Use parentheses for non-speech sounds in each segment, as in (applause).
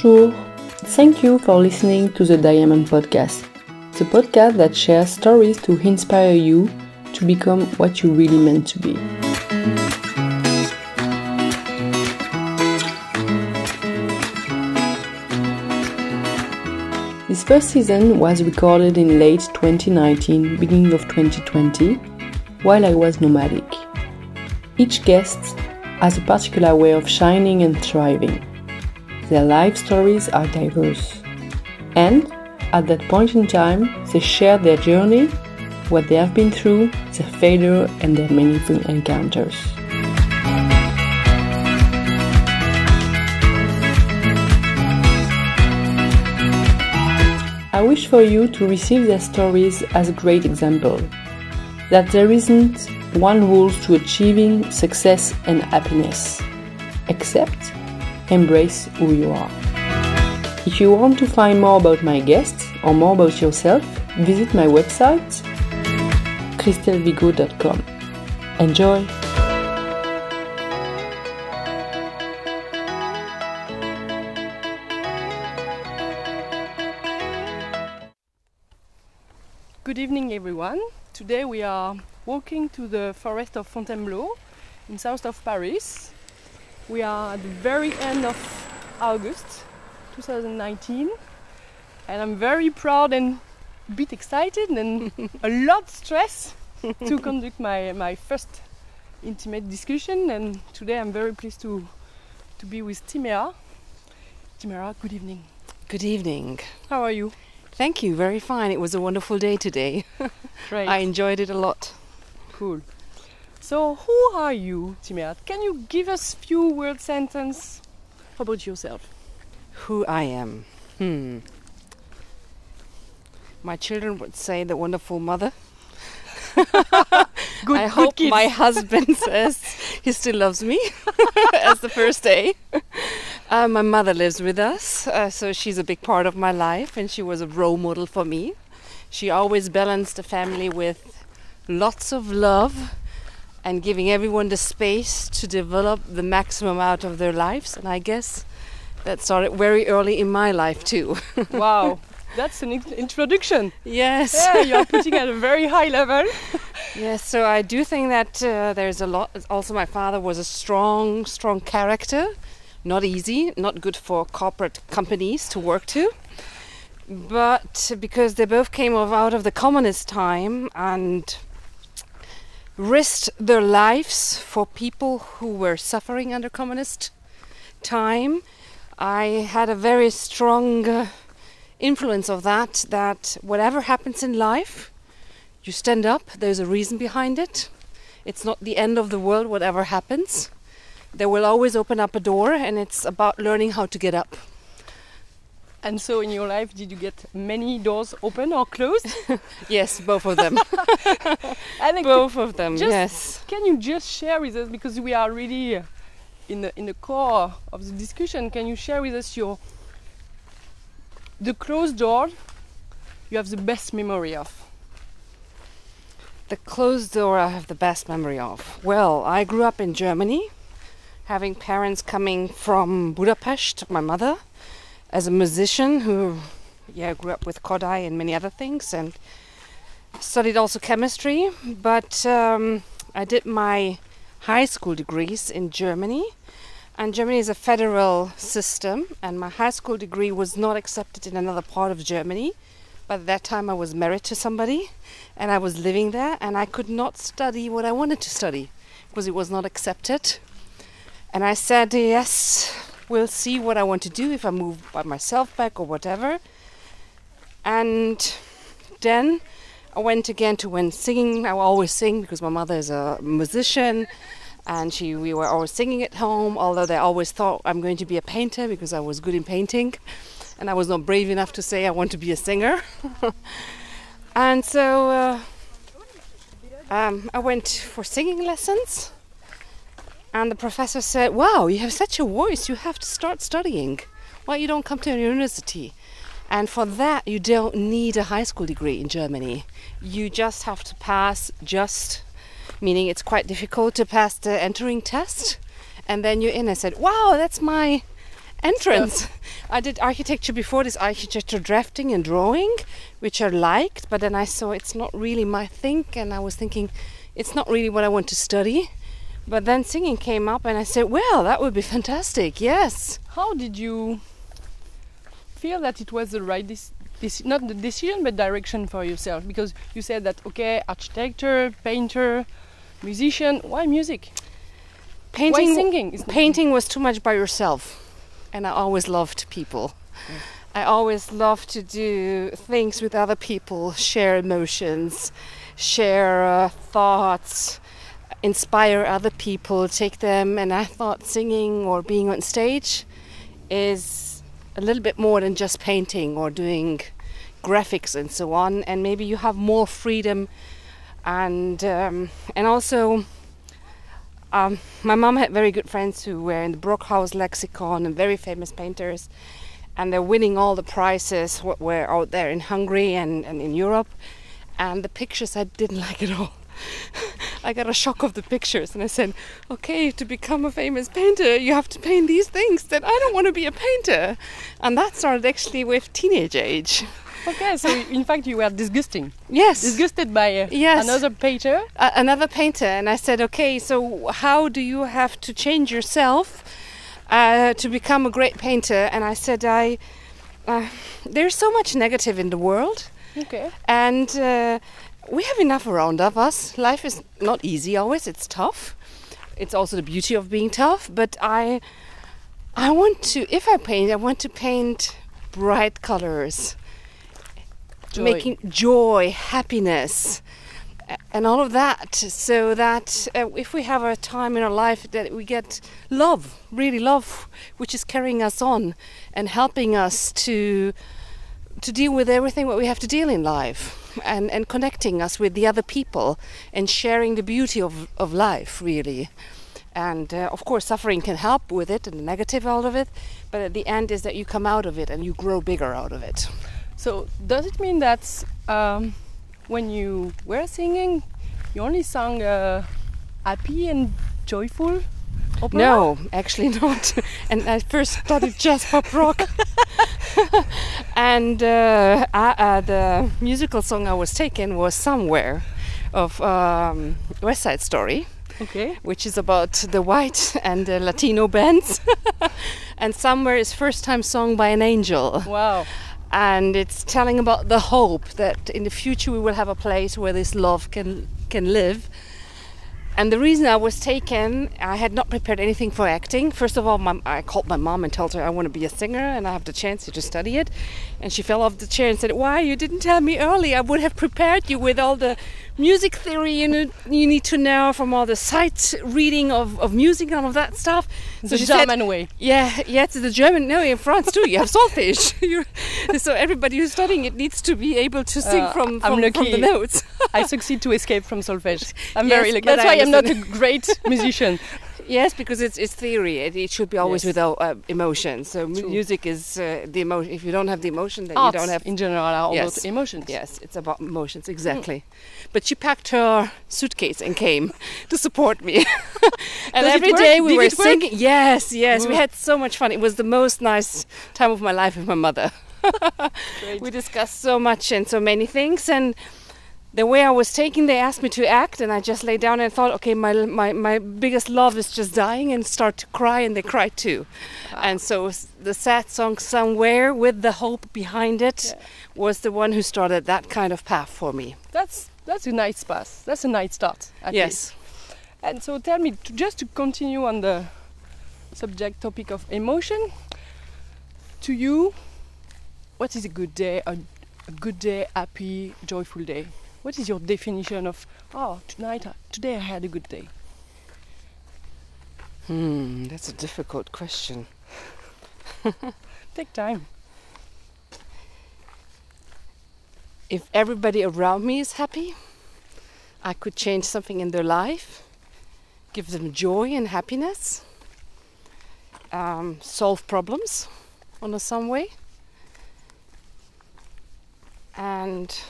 Bonjour! Thank you for listening to the Diamond Podcast, the podcast that shares stories to inspire you to become what you really meant to be. This first season was recorded in late 2019, beginning of 2020, while I was nomadic. Each guest has a particular way of shining and thriving. Their life stories are diverse. And at that point in time, they share their journey, what they have been through, their failure, and their meaningful encounters. I wish for you to receive their stories as a great example that there isn't one rule to achieving success and happiness, except embrace who you are. If you want to find more about my guests or more about yourself, visit my website christelvigo.com. Enjoy! Good evening, everyone. Today we are walking to the forest of Fontainebleau in south of Paris. We are at the very end of August 2019 and I'm very proud and a bit excited and (laughs) a lot stress to conduct my, my first intimate discussion and today I'm very pleased to to be with Timea. Timera, good evening. Good evening. How are you? Thank you. Very fine. It was a wonderful day today. (laughs) Great. (laughs) I enjoyed it a lot. Cool. So, who are you, Timea? Can you give us few word sentence about yourself? Who I am. Hmm. My children would say the wonderful mother. (laughs) Good, I good hope kids. my husband (laughs) says he still loves me (laughs) as the first day. Uh, my mother lives with us, uh, so she's a big part of my life, and she was a role model for me. She always balanced the family with lots of love and giving everyone the space to develop the maximum out of their lives. And I guess that started very early in my life too. (laughs) wow, that's an introduction. yes. Yeah, you are putting at a (laughs) very high level. Yes, so I do think that uh, there's a lot. Also, my father was a strong, strong character. Not easy, not good for corporate companies to work to. But because they both came out of the communist time and risked their lives for people who were suffering under communist time, I had a very strong uh, influence of that. That whatever happens in life, you stand up, there's a reason behind it. It's not the end of the world, whatever happens. There will always open up a door, and it's about learning how to get up. And so, in your life, did you get many doors open or closed? (laughs) Yes, both of them. (laughs) Both of them, Just- yes. Can you just share with us because we are really in the in the core of the discussion? Can you share with us your the closed door you have the best memory of? The closed door I have the best memory of. Well, I grew up in Germany, having parents coming from Budapest, my mother, as a musician who yeah, grew up with Kodály and many other things and studied also chemistry, but um, I did my high school degrees in Germany. And Germany is a federal system, and my high school degree was not accepted in another part of Germany. By that time, I was married to somebody, and I was living there, and I could not study what I wanted to study because it was not accepted. And I said, Yes, we'll see what I want to do if I move by myself back or whatever. And then I went again to when singing. I will always sing because my mother is a musician, and she we were always singing at home. Although they always thought I'm going to be a painter because I was good in painting, and I was not brave enough to say I want to be a singer. (laughs) and so uh, um, I went for singing lessons. And the professor said, "Wow, you have such a voice. You have to start studying. Why you don't come to a university?" And for that, you don't need a high school degree in Germany. You just have to pass just, meaning it's quite difficult to pass the entering test, and then you're in. I said, "Wow, that's my entrance. (laughs) I did architecture before this architecture drafting and drawing, which I liked, but then I saw it's not really my thing, and I was thinking it's not really what I want to study. But then singing came up, and I said, well, that would be fantastic, yes. How did you feel that it was the right deci- not the decision but direction for yourself? Because you said that okay, architecture, painter, musician. Why music? Painting, Why singing? Painting was too much by yourself, and I always loved people. I always loved to do things with other people, share emotions, share uh, thoughts, inspire other people, take them. And I thought singing or being on stage is a little bit more than just painting or doing graphics and so on. And maybe you have more freedom, and um, and also. Um, my mom had very good friends who were in the Brockhaus lexicon and very famous painters, and they're winning all the prizes what were out there in Hungary and, and in Europe. And the pictures I didn't (laughs) like at all. I got a shock of the pictures, and I said, "Okay, to become a famous painter, you have to paint these things. That I don't want to be a painter." And that started actually with teenage age. okay, so in fact you were disgusting, Yes, disgusted by uh, Yes. another painter. a- another painter, and I said, "Okay, so how do you have to change yourself uh, to become a great painter?" And I said, "I uh, there's so much negative in the world, Okay. and uh, we have enough around of us. Life is not easy always; it's tough. It's also the beauty of being tough. But I, I want to. If I paint, I want to paint bright colors." Joy. making joy, happiness, and all of that. So that uh, if we have a time in our life that we get love, really love, which is carrying us on and helping us to to deal with everything what we have to deal in life and, and connecting us with the other people and sharing the beauty of, of life really. And uh, of course suffering can help with it and the negative out of it but at the end is that you come out of it and you grow bigger out of it. So does it mean that um, when you were singing, you only sang uh, happy and joyful opera? No, actually (laughs) not. and I first studied jazz pop rock. (laughs) and uh, I, uh, the musical song I was taken was Somewhere of um, West Side Story, Okay. which is about the white and the Latino bands. (laughs) and Somewhere is first time sung by an angel. Wow. And it's telling about the hope that in the future we will have a place where this love can can live. And the reason I was taken, I had not prepared anything for acting. First of all, my, I called my mom and told her I want to be a singer and I have the chance to study it. And she fell off the chair and said, Why? You didn't tell me early. I would have prepared you with all the music theory you, know, you need to know from all the sight reading of, of music and all of that stuff. The she said- German way. yeah, yeah, it's the German. No, in France too. You have solfege. (laughs) So everybody who's studying it needs to be able to sing Uh, from, from, from the notes. I succeed to escape from solfege. I'm (laughs) Yes, very lucky. That's I why I'm not a great (laughs) musician. Yes, because it's it's theory. It, it should be always Yes. without uh, emotion. So True. music is uh, the emotion. If you don't have the emotion, then Arts you don't have. in general are all Yes. about emotions. Yes, it's about emotions exactly. But she packed her suitcase and came to support me. (laughs) and Does every day we Did were singing. Yes, yes, we had so much fun. It was the most nice time of my life with my mother. (laughs) We discussed so much and so many things and the way I was taken, they asked me to act, and I just lay down and thought, okay, my my my biggest love is just dying, and start to cry, and they cried too. And so the sad song "Somewhere" with the hope behind it Yeah. was the one who started that kind of path for me. That's that's a nice pass. That's a nice start. At yes. least. And so tell me, to, just to continue on the subject topic of emotion, to you, what is a good day? A, a good day, happy, joyful day. What is your definition of? Oh, tonight, I- today I had a good day. Hmm, that's a difficult question. (laughs) Take time. If everybody around me is happy, I could change something in their life, give them joy and happiness, um, solve problems on a some way, and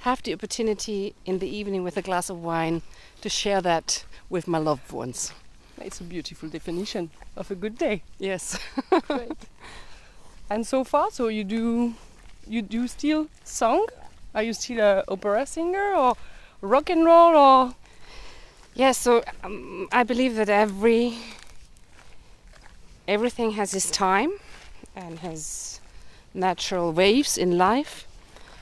have the opportunity in the evening with a glass of wine to share that with my loved ones. It's a beautiful definition of a good day. Yes. Great. and so far, so you do you do still song? Are you still a opera singer or rock and roll or Yeah, so um, I believe that every everything has its time and has natural waves in life.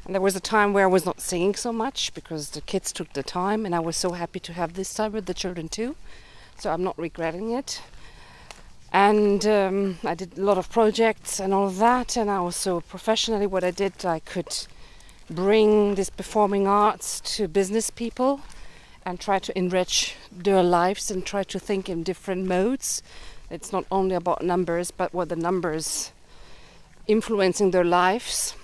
And there was a time where I was not singing so much because the kids took the time, and I was so happy to have this time with the children too. So I'm not regretting it. And um, I did a lot of projects and all of that, and I also professionally what I did, I could bring this performing arts to business people and try to enrich their lives and try to think in different modes. It's not only about numbers, but what the numbers influencing their lives.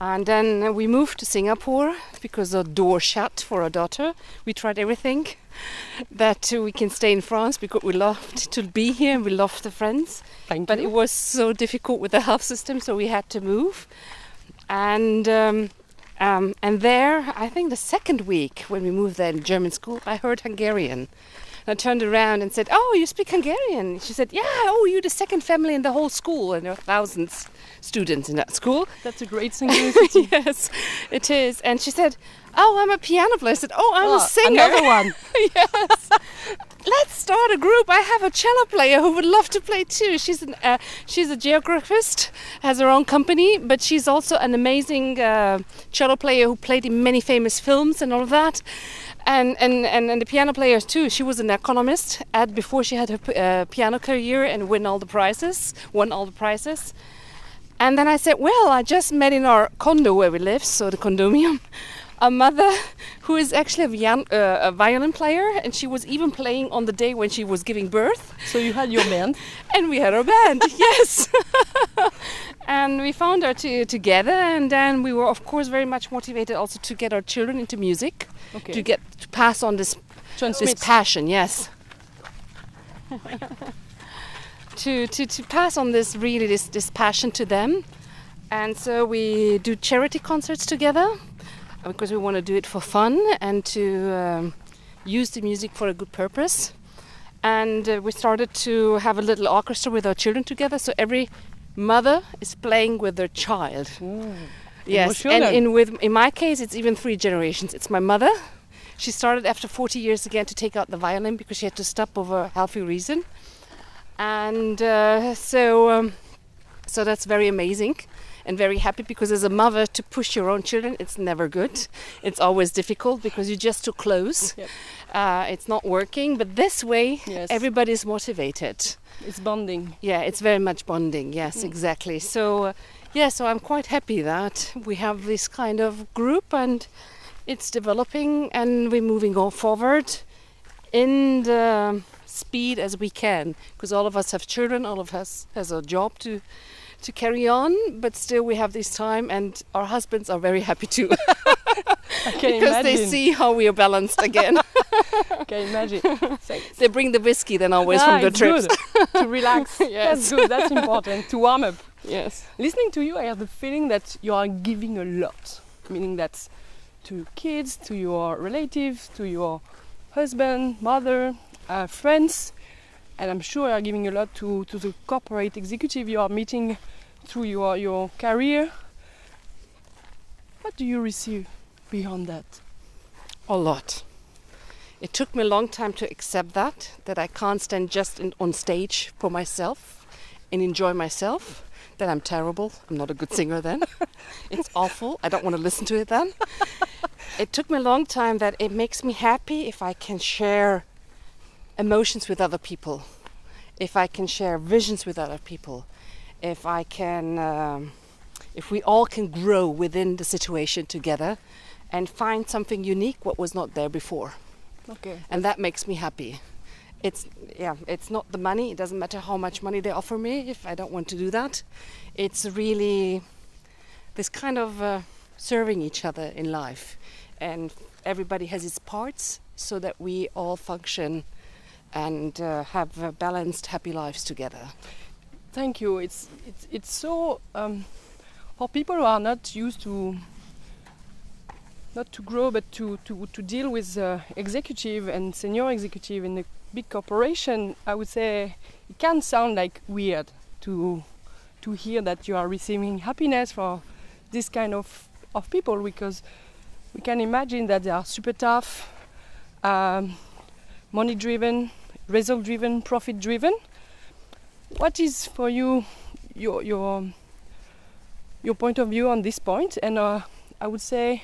And then we moved to Singapore because the door shut for our daughter. We tried everything (laughs) that we can stay in France because we loved to be here and we loved the friends. thank But you? it was so difficult with the health system, so we had to move. And um, um, and there, I think the second week when we moved there in German school, I heard Hungarian. I turned around and said, "Oh, you speak Hungarian?" She said, "Yeah. Oh, you're the second family in the whole school, and there are thousands students in that school." That's a great (laughs) synchronicity. yes, it is. And she said, "Oh, I'm a piano player." I said, "Oh, I'm a Ah, singer." Another one. (laughs) yes. Let's start a group. I have a cello player who would love to play too. She's an, uh, she's a geographist, has her own company, but she's also an amazing uh, cello player who played in many famous films and all of that. And, and, and, and the piano player too. She was an economist at before she had her uh, piano career and win all the prizes, won all the prizes. And then I said, well, I just met in our condo where we live, so the condominium, a mother (laughs) who is actually a, vian- uh, a violin player, and she was even playing on the day when she was giving birth. So you had your band. (laughs) And we had our band, (laughs) yes. and we found her to, together, and then we were, of course, very much motivated also to get our children into music, Okay. to get to pass on this Transmit. this passion, yes. to, to, to pass on this really this, this passion to them. And so we do charity concerts together because we want to do it for fun and to um, use the music for a good purpose. And uh, we started to have a little orchestra with our children together. So every mother is playing with their child. Yes, and in with in my case, it's even three generations. It's my mother. She started after 40 years again to take out the violin because she had to stop over a healthy reason, and uh, so um, so that's very amazing and very happy because as a mother to push your own children, it's never good. It's always difficult because you're just too close. Yep. Uh, it's not working, but this way, Yes. everybody's motivated. It's bonding. Yeah, it's very much bonding. Yes, Mm. exactly. So, uh, yeah, so I'm quite happy that we have this kind of group and it's developing and we're moving on forward in the speed as we can because all of us have children, all of us has a job to to carry on, but still we have this time and our husbands are very happy too (laughs) because they see how we are balanced again. (laughs) Can imagine. (laughs) They bring the whiskey then always Ah, from the trips. to relax. Yes. That's good. That's important to warm up. Yes. Listening to you, I have the feeling that you are giving a lot, meaning that to kids, to your relatives, to your husband, mother, uh, friends, and I'm sure you are giving a lot to, to the corporate executive you are meeting through your, your career. What do you receive beyond that? A lot. It took me a long time to accept that, that I can't stand just in, on stage for myself and enjoy myself. That I'm terrible. I'm not a good singer then. (laughs) it's awful. I don't want to listen to it then. it took me a long time that it makes me happy if I can share emotions with other people, if I can share visions with other people, if I can, um, if we all can grow within the situation together and find something unique what was not there before. Okay. and that makes me happy. It's yeah it's not the money. It doesn't matter how much money they offer me if i don't want to do that. It's really this kind of uh, serving each other in life. And everybody has its parts so that we all function and uh, have balanced happy lives together Thank you. It's it's it's so um, for people who are not used to not to grow but to to, to deal with uh, executive and senior executive in the big corporation, I would say it can sound like weird to to hear that you are receiving happiness for this kind of of people because we can imagine that they are super tough, um, money driven, result driven, profit driven. What is for you your your your point of view on this point? And uh, I would say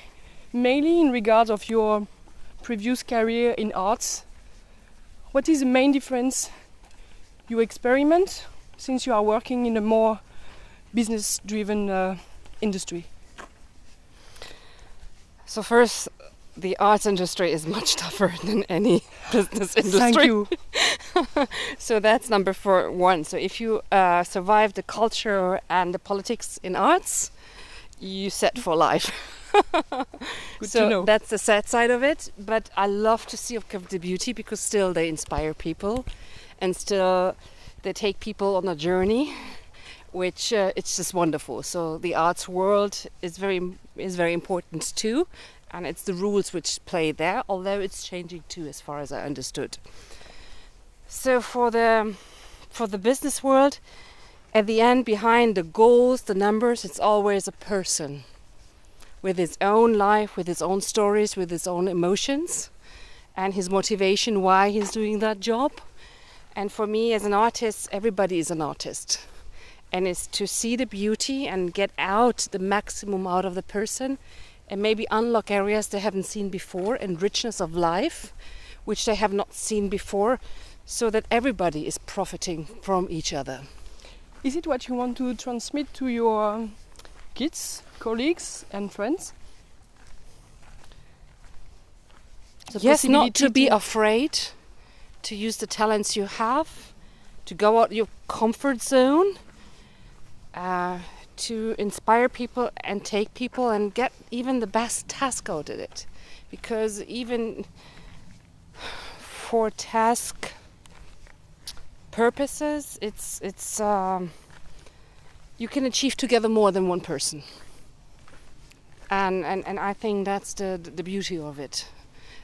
mainly in regards of your previous career in arts. What is the main difference you experiment since you are working in a more business driven uh, industry? So first, the arts industry is much (laughs) tougher than any (laughs) business industry. Thank you. (laughs) so that's number four, one. So if you uh, survive the culture and the politics in arts, you set for life. Good so to know. that's the sad side of it. But I love to see of the beauty because still they inspire people, and still they take people on a journey, which uh, it's just wonderful. So the arts world is very is very important too, and it's the rules which play there. Although it's changing too, as far as I understood. So for the for the business world, at the end, behind the goals, the numbers, it's always a person with his own life, with his own stories, with his own emotions, and his motivation why he's doing that job. And for me, as an artist, everybody is an artist. And it's to see the beauty and get out the maximum out of the person and maybe unlock areas they haven't seen before and richness of life, which they have not seen before, so that everybody is profiting from each other. Is it what you want to transmit to your kids, colleagues, and friends? The yes, not to be afraid to use the talents you have, to go out your comfort zone, uh, to inspire people and take people and get even the best task out of it. Because even for task purposes, it's it's um, you can achieve together more than one person. And and, and I think that's the the beauty of it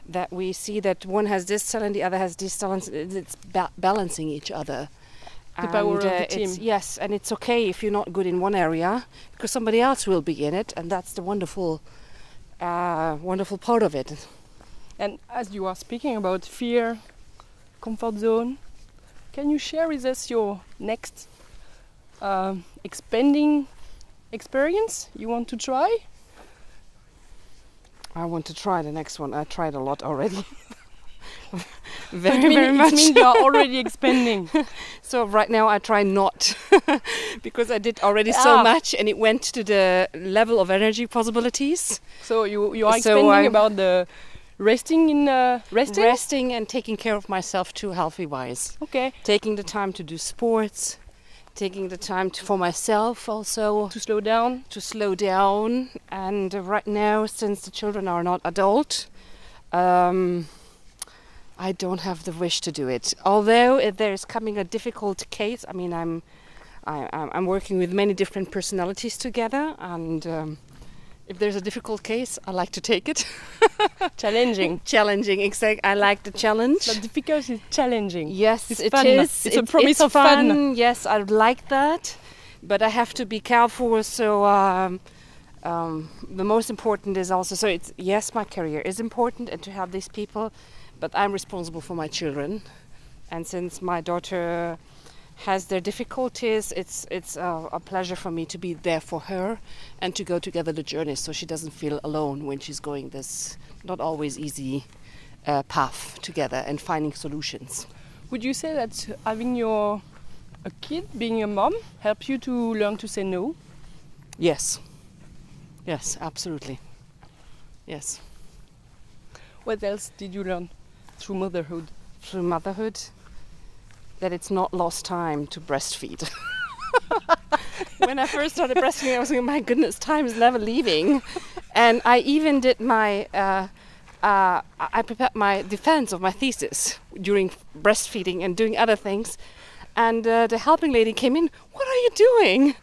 that we see that one has this talent, the other has this talent. It's ba- balancing each other. The power of the uh, it's- team. Yes, and it's okay if you're not good in one area because somebody else will be in it, and that's the wonderful, uh, wonderful part of it. And as you are speaking about fear, comfort zone, can you share with us your next um, expanding experience you want to try? I want to try the next one. I tried a lot already. (laughs) (laughs) Very, it, mean- very it much. means you are already (laughs) expanding. So right now I try not (laughs) because I did already Ah. so much and it went to the level of energy possibilities. So you you are expanding about the resting in uh, resting. Resting and taking care of myself too healthy wise. Okay. Taking the time to do sports, taking the time to, for myself also To slow down. to slow down. And uh, right now, since the children are not adult, um, I don't have the wish to do it. Although there's coming a difficult case, I mean, I'm I, I'm I'm working with many different personalities together, and um, if there's a difficult case, I like to take it. (laughs) Challenging. challenging, exact. I like the challenge. But difficult is challenging. Yes, It's it fun. is. It's a promise of fun. Yes, I like that, but I have to be careful. So um, um, the most important is also so it's yes, my career is important and to have these people, but I'm responsible for my children, and since my daughter has their difficulties, it's it's a, a pleasure for me to be there for her and to go together the journey, so she doesn't feel alone when she's going this not always easy uh, path together and finding solutions. Would you say that having your a kid, being a mom, helps you to learn to say no? Yes. Yes, absolutely. Yes. What else did you learn through motherhood? Through motherhood, that it's not lost time to breastfeed. (laughs) when I first started breastfeeding, I was thinking, my goodness, time is never leaving. and I even did my, uh, uh, I prepared my defense of my thesis during breastfeeding and doing other things. And uh, the helping lady came in. What are you doing?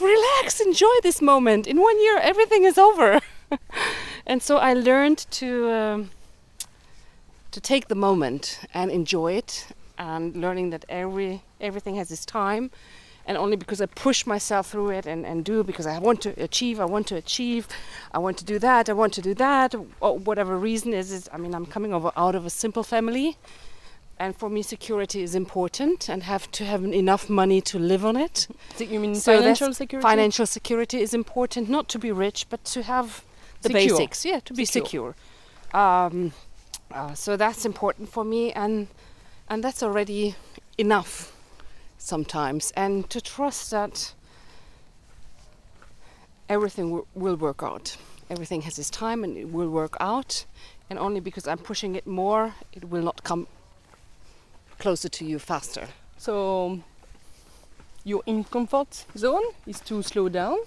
Relax, enjoy this moment. In one year, everything is over. (laughs) and so I learned to um, to take the moment and enjoy it and learning that every everything has its time and only because I push myself through it and, and do because I want to achieve, I want to achieve, I want to do that, I want to do that, or whatever reason is, is I mean I'm coming over out of a simple family and for me security is important and have to have enough money to live on it. So you mean So financial security? Financial security is important, not to be rich, but to have the Secure. basics. Yeah, to be Secure. secure. Um, uh, so that's important for me, and and that's already enough sometimes, and to trust that everything w- will work out. Everything has its time, and it will work out. And only because I'm pushing it more, it will not come closer to you faster. So your in comfort zone is to slow down,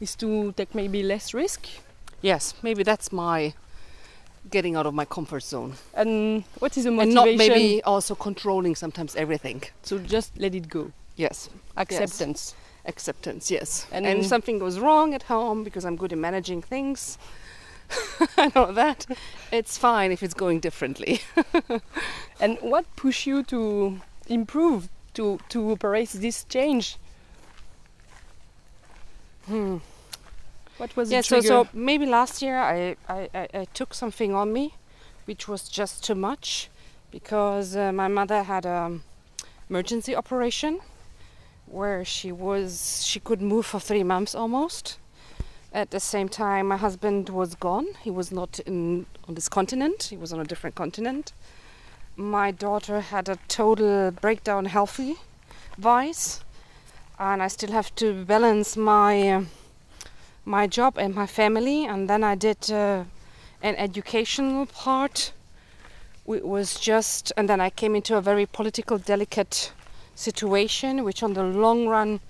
is to take maybe less risk. Yes, maybe that's my getting out of my comfort zone. And what is the motivation? And not maybe also controlling sometimes everything. So just let it go. Yes, Acceptance. acceptance, yes. And- And, if something goes wrong at home because I'm good at managing things, (laughs) I know that, it's fine if it's going differently. (laughs) And what push you to improve, to, to operate this change? Hmm. What was Yeah, so, so maybe last year I, I, I, I took something on me which was just too much because uh, my mother had an emergency operation where she was she could move for three months almost. At the same time, my husband was gone. He was not in on this continent. He was on a different continent. My daughter had a total breakdown healthy wise, and I still have to balance my. Uh, my job and my family, and then I did uh, an educational part. It was just, and then I came into a very political, delicate situation, which on the long run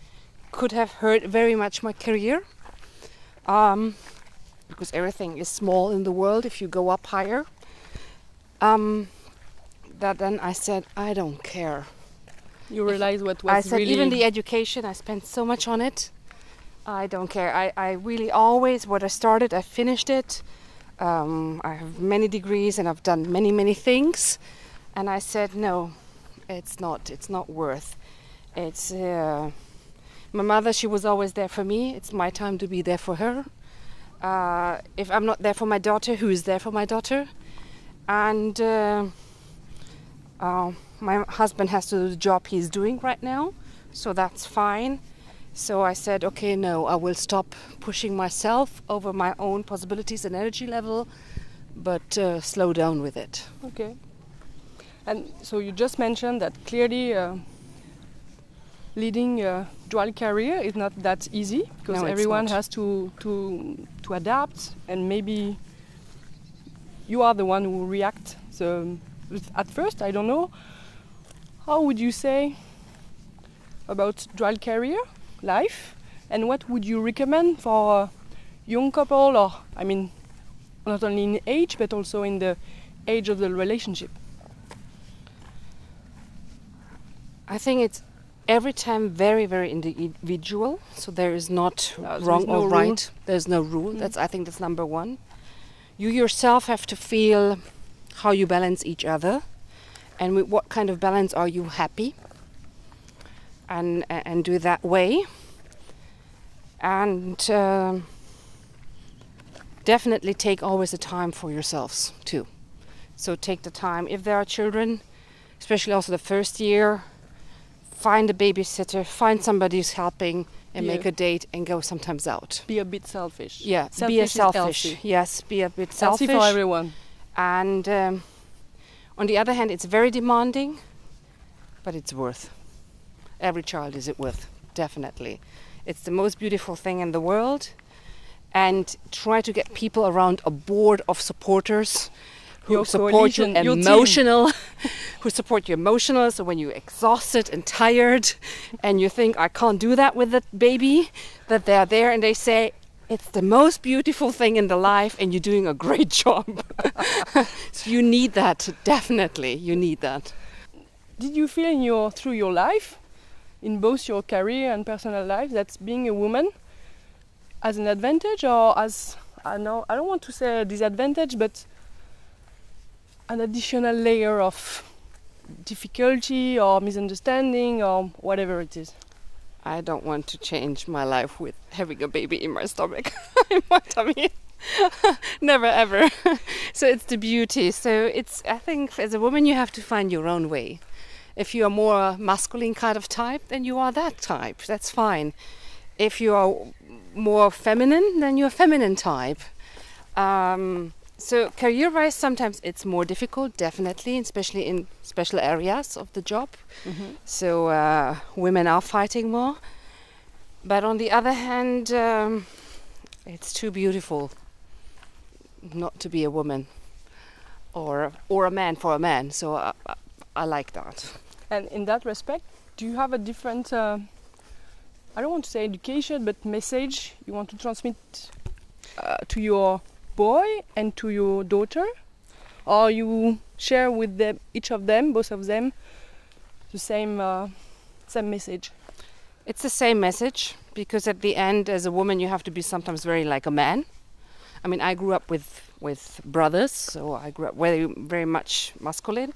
could have hurt very much my career. Um, because everything is small in the world if you go up higher. Um, that then I said, I don't care. you realize what was I said, really even the education, I spent so much on it. I don't care. I, I really always, what I started, I finished it. Um, I have many degrees and I've done many, many things. And I said, no, it's not. It's not worth. It's uh, my mother. She was always there for me. It's my time to be there for her. Uh, if I'm not there for my daughter, who is there for my daughter? And uh, uh, my husband has to do the job he's doing right now, so that's fine. So I said, okay, no, I will stop pushing myself over my own possibilities and energy level, but uh, slow down with it. Okay. And so you just mentioned that clearly uh, leading a dual career is not that easy because No, everyone has to, to to adapt and maybe you are the one who react so at first I don't know how would you say about dual career life and what would you recommend for a young couple or I mean not only in age but also in the age of the relationship I think it's every time very, very individual. So there is not No, wrong no or rule. right. There's no rule. Mm. That's I think that's number one. You yourself have to feel how you balance each other, and with what kind of balance are you happy, and and do that way. And um definitely take always the time for yourselves too. So take the time if there are children, especially also the first year find a babysitter, find somebody who's helping, and Yeah. make a date and go sometimes out. be a bit selfish. Yeah, selfish be a is selfish. Yes, be a bit Healthy selfish. for everyone. And um, on the other hand, it's very demanding, but it's worth. Every child is it worth, definitely. It's the most beautiful thing in the world. And try to get people around a board of supporters who Your support you coalition, your team. emotional, (laughs) who support you emotional. So when you're exhausted and tired, and you think I can't do that with the baby, that they're there and they say it's the most beautiful thing in the life, and you're doing a great (laughs) job. (laughs) so you need that definitely. You need that. Did you feel in your through your life, in both your career and personal life, that being a woman as an advantage or as I know I don't want to say a disadvantage, but an additional layer of difficulty or misunderstanding or whatever it is. I don't want to change my life with having a baby in my stomach, (laughs) in my tummy. (laughs) Never ever. so it's the beauty. So it's I think as a woman you have to find your own way. If you are more masculine kind of type, then you are that type. That's fine. If you are more feminine, then you're a feminine type. Um, so career-wise, sometimes it's more difficult, definitely, especially in special areas of the job. So uh, women are fighting more. But on the other hand, um, it's too beautiful not to be a woman or or a man for a man. So I, I, I like that. And in that respect, do you have a different, uh, I don't want to say education, but message you want to transmit uh, to your boy and to your daughter? Or you share with each of them, both of them, the same, uh, same message? It's the same message because at the end, as a woman, you have to be sometimes very like a man. I mean, I grew up with with brothers, so I grew up very very much masculine.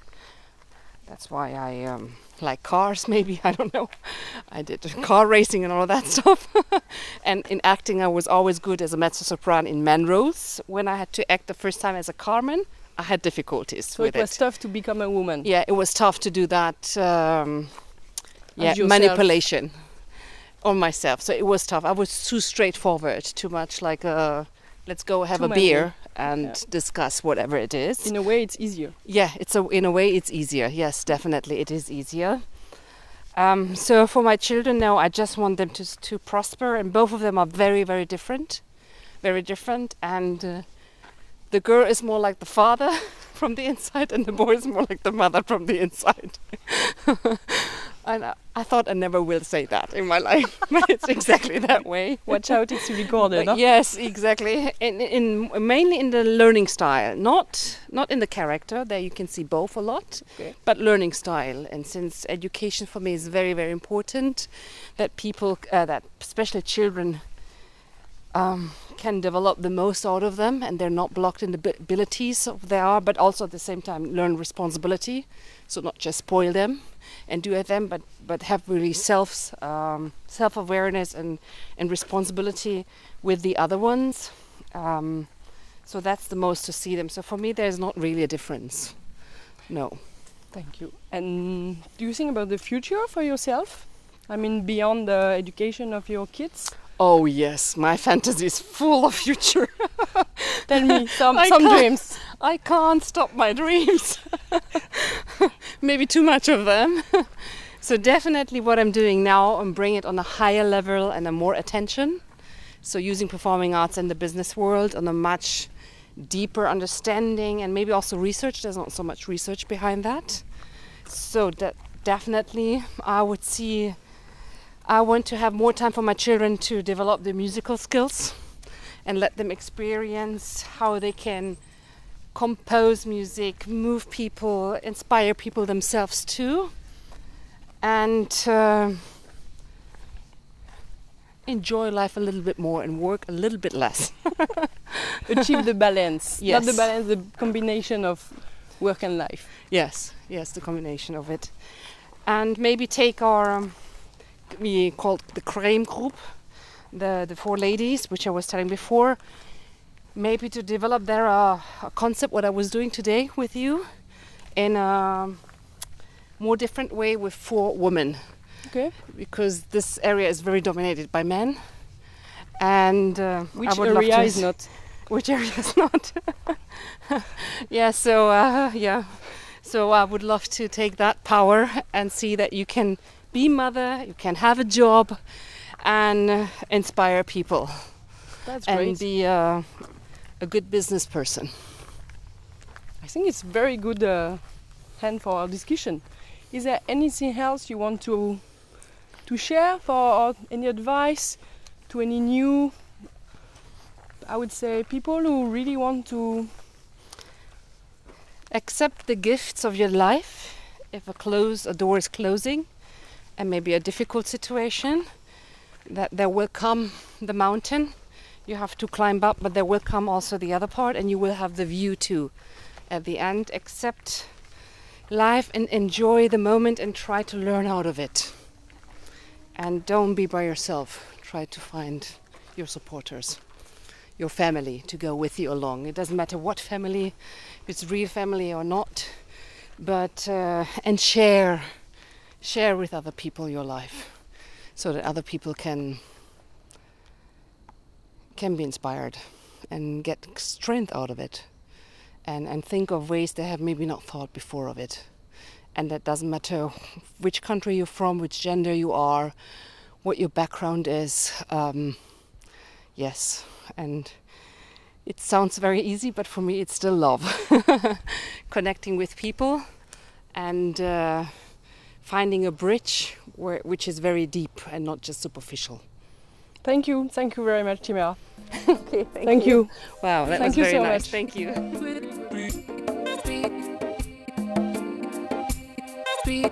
That's why I um, like cars. (laughs) Maybe I don't know. I did (laughs) car racing and all that (laughs) stuff. and in acting, I was always good as a mezzo soprano in man roles. When I had to act the first time as a Carmen, I had difficulties So it was tough to become a woman. yeah, it was tough to do that. Um, yeah, manipulation on myself. So it was tough. I was too straightforward, too much like uh, let's go have Too a many. beer and Yeah. discuss whatever it is. In a way, it's easier. yeah, it's a in a way it's easier. Yes, definitely it is easier. Um, so for my children now, I just want them to to prosper, and both of them are very very different, very different. And uh, the girl is more like the father (laughs) from the inside, and the boy is more like the mother from the inside. (laughs) and I, I thought I never will say that in my life, (laughs) but it's exactly that way. Watch out, it's recorded. Huh? yes, exactly. In, in mainly in the learning style, not not in the character. There you can see both a lot, Okay. but learning style. And since education for me is very very important, that people, uh, that especially children, um, can develop the most out of them, and they're not blocked in the abilities they are, but also at the same time learn responsibility. So not just spoil them and do at them, but but have really self um, self awareness and and responsibility with the other ones. Um, so that's the most to see them. So for me, there's not really a difference. No. Thank you. And do you think about the future for yourself? I mean, beyond the education of your kids? Oh yes, my fantasy is full of future. (laughs) Tell me some, I some dreams. I can't stop my dreams. (laughs) Maybe too much of them. (laughs) so definitely what I'm doing now, I'm bringing it on a higher level and a more attention. So using performing arts in the business world on a much deeper understanding and maybe also research. There's not so much research behind that. So that definitely I would see I want to have more time for my children to develop their musical skills and let them experience how they can compose music, move people, inspire people themselves too, and uh, enjoy life a little bit more and work a little bit less. (laughs) Achieve the balance. (laughs) Not the balance, the combination of work and life. yes, yes, the combination of it, and maybe take our um, we called the Creme Group, the the four ladies, which I was telling before. Maybe to develop their uh, a concept, what I was doing today with you, in a more different way with four women. Okay. because this area is very dominated by men. And uh, Which I would love area is not? (laughs) Which area is not? (laughs) yeah. So uh, yeah. So I would love to take that power and see that you can be mother, you can have a job, and uh, inspire people That's and great. be uh, a good business person. I think it's very good uh, hand for our discussion. Is there anything else you want to to share for or any advice to any new I would say people who really want to accept the gifts of your life if a close a door is closing and maybe a difficult situation that there will come the mountain you have to climb up but there will come also the other part and you will have the view too at the end. Accept life and enjoy the moment and try to learn out of it. And don't be by yourself. Try to find your supporters, your family to go with you along. It doesn't matter what family, if it's real family or not, but uh, and share, share with other people your life, so that other people can can be inspired and get strength out of it and, and think of ways they have maybe not thought before of it. And that doesn't matter which country you're from, which gender you are, what your background is. Um, yes, and it sounds very easy, but for me, it's still love. (laughs) Connecting with people and uh, finding a bridge where, which is very deep and not just superficial. Thank you. Thank you very much, Timea. (laughs) okay, thank, Thank you. Wow, that Thank was you very so nice. much. Thank you. Three.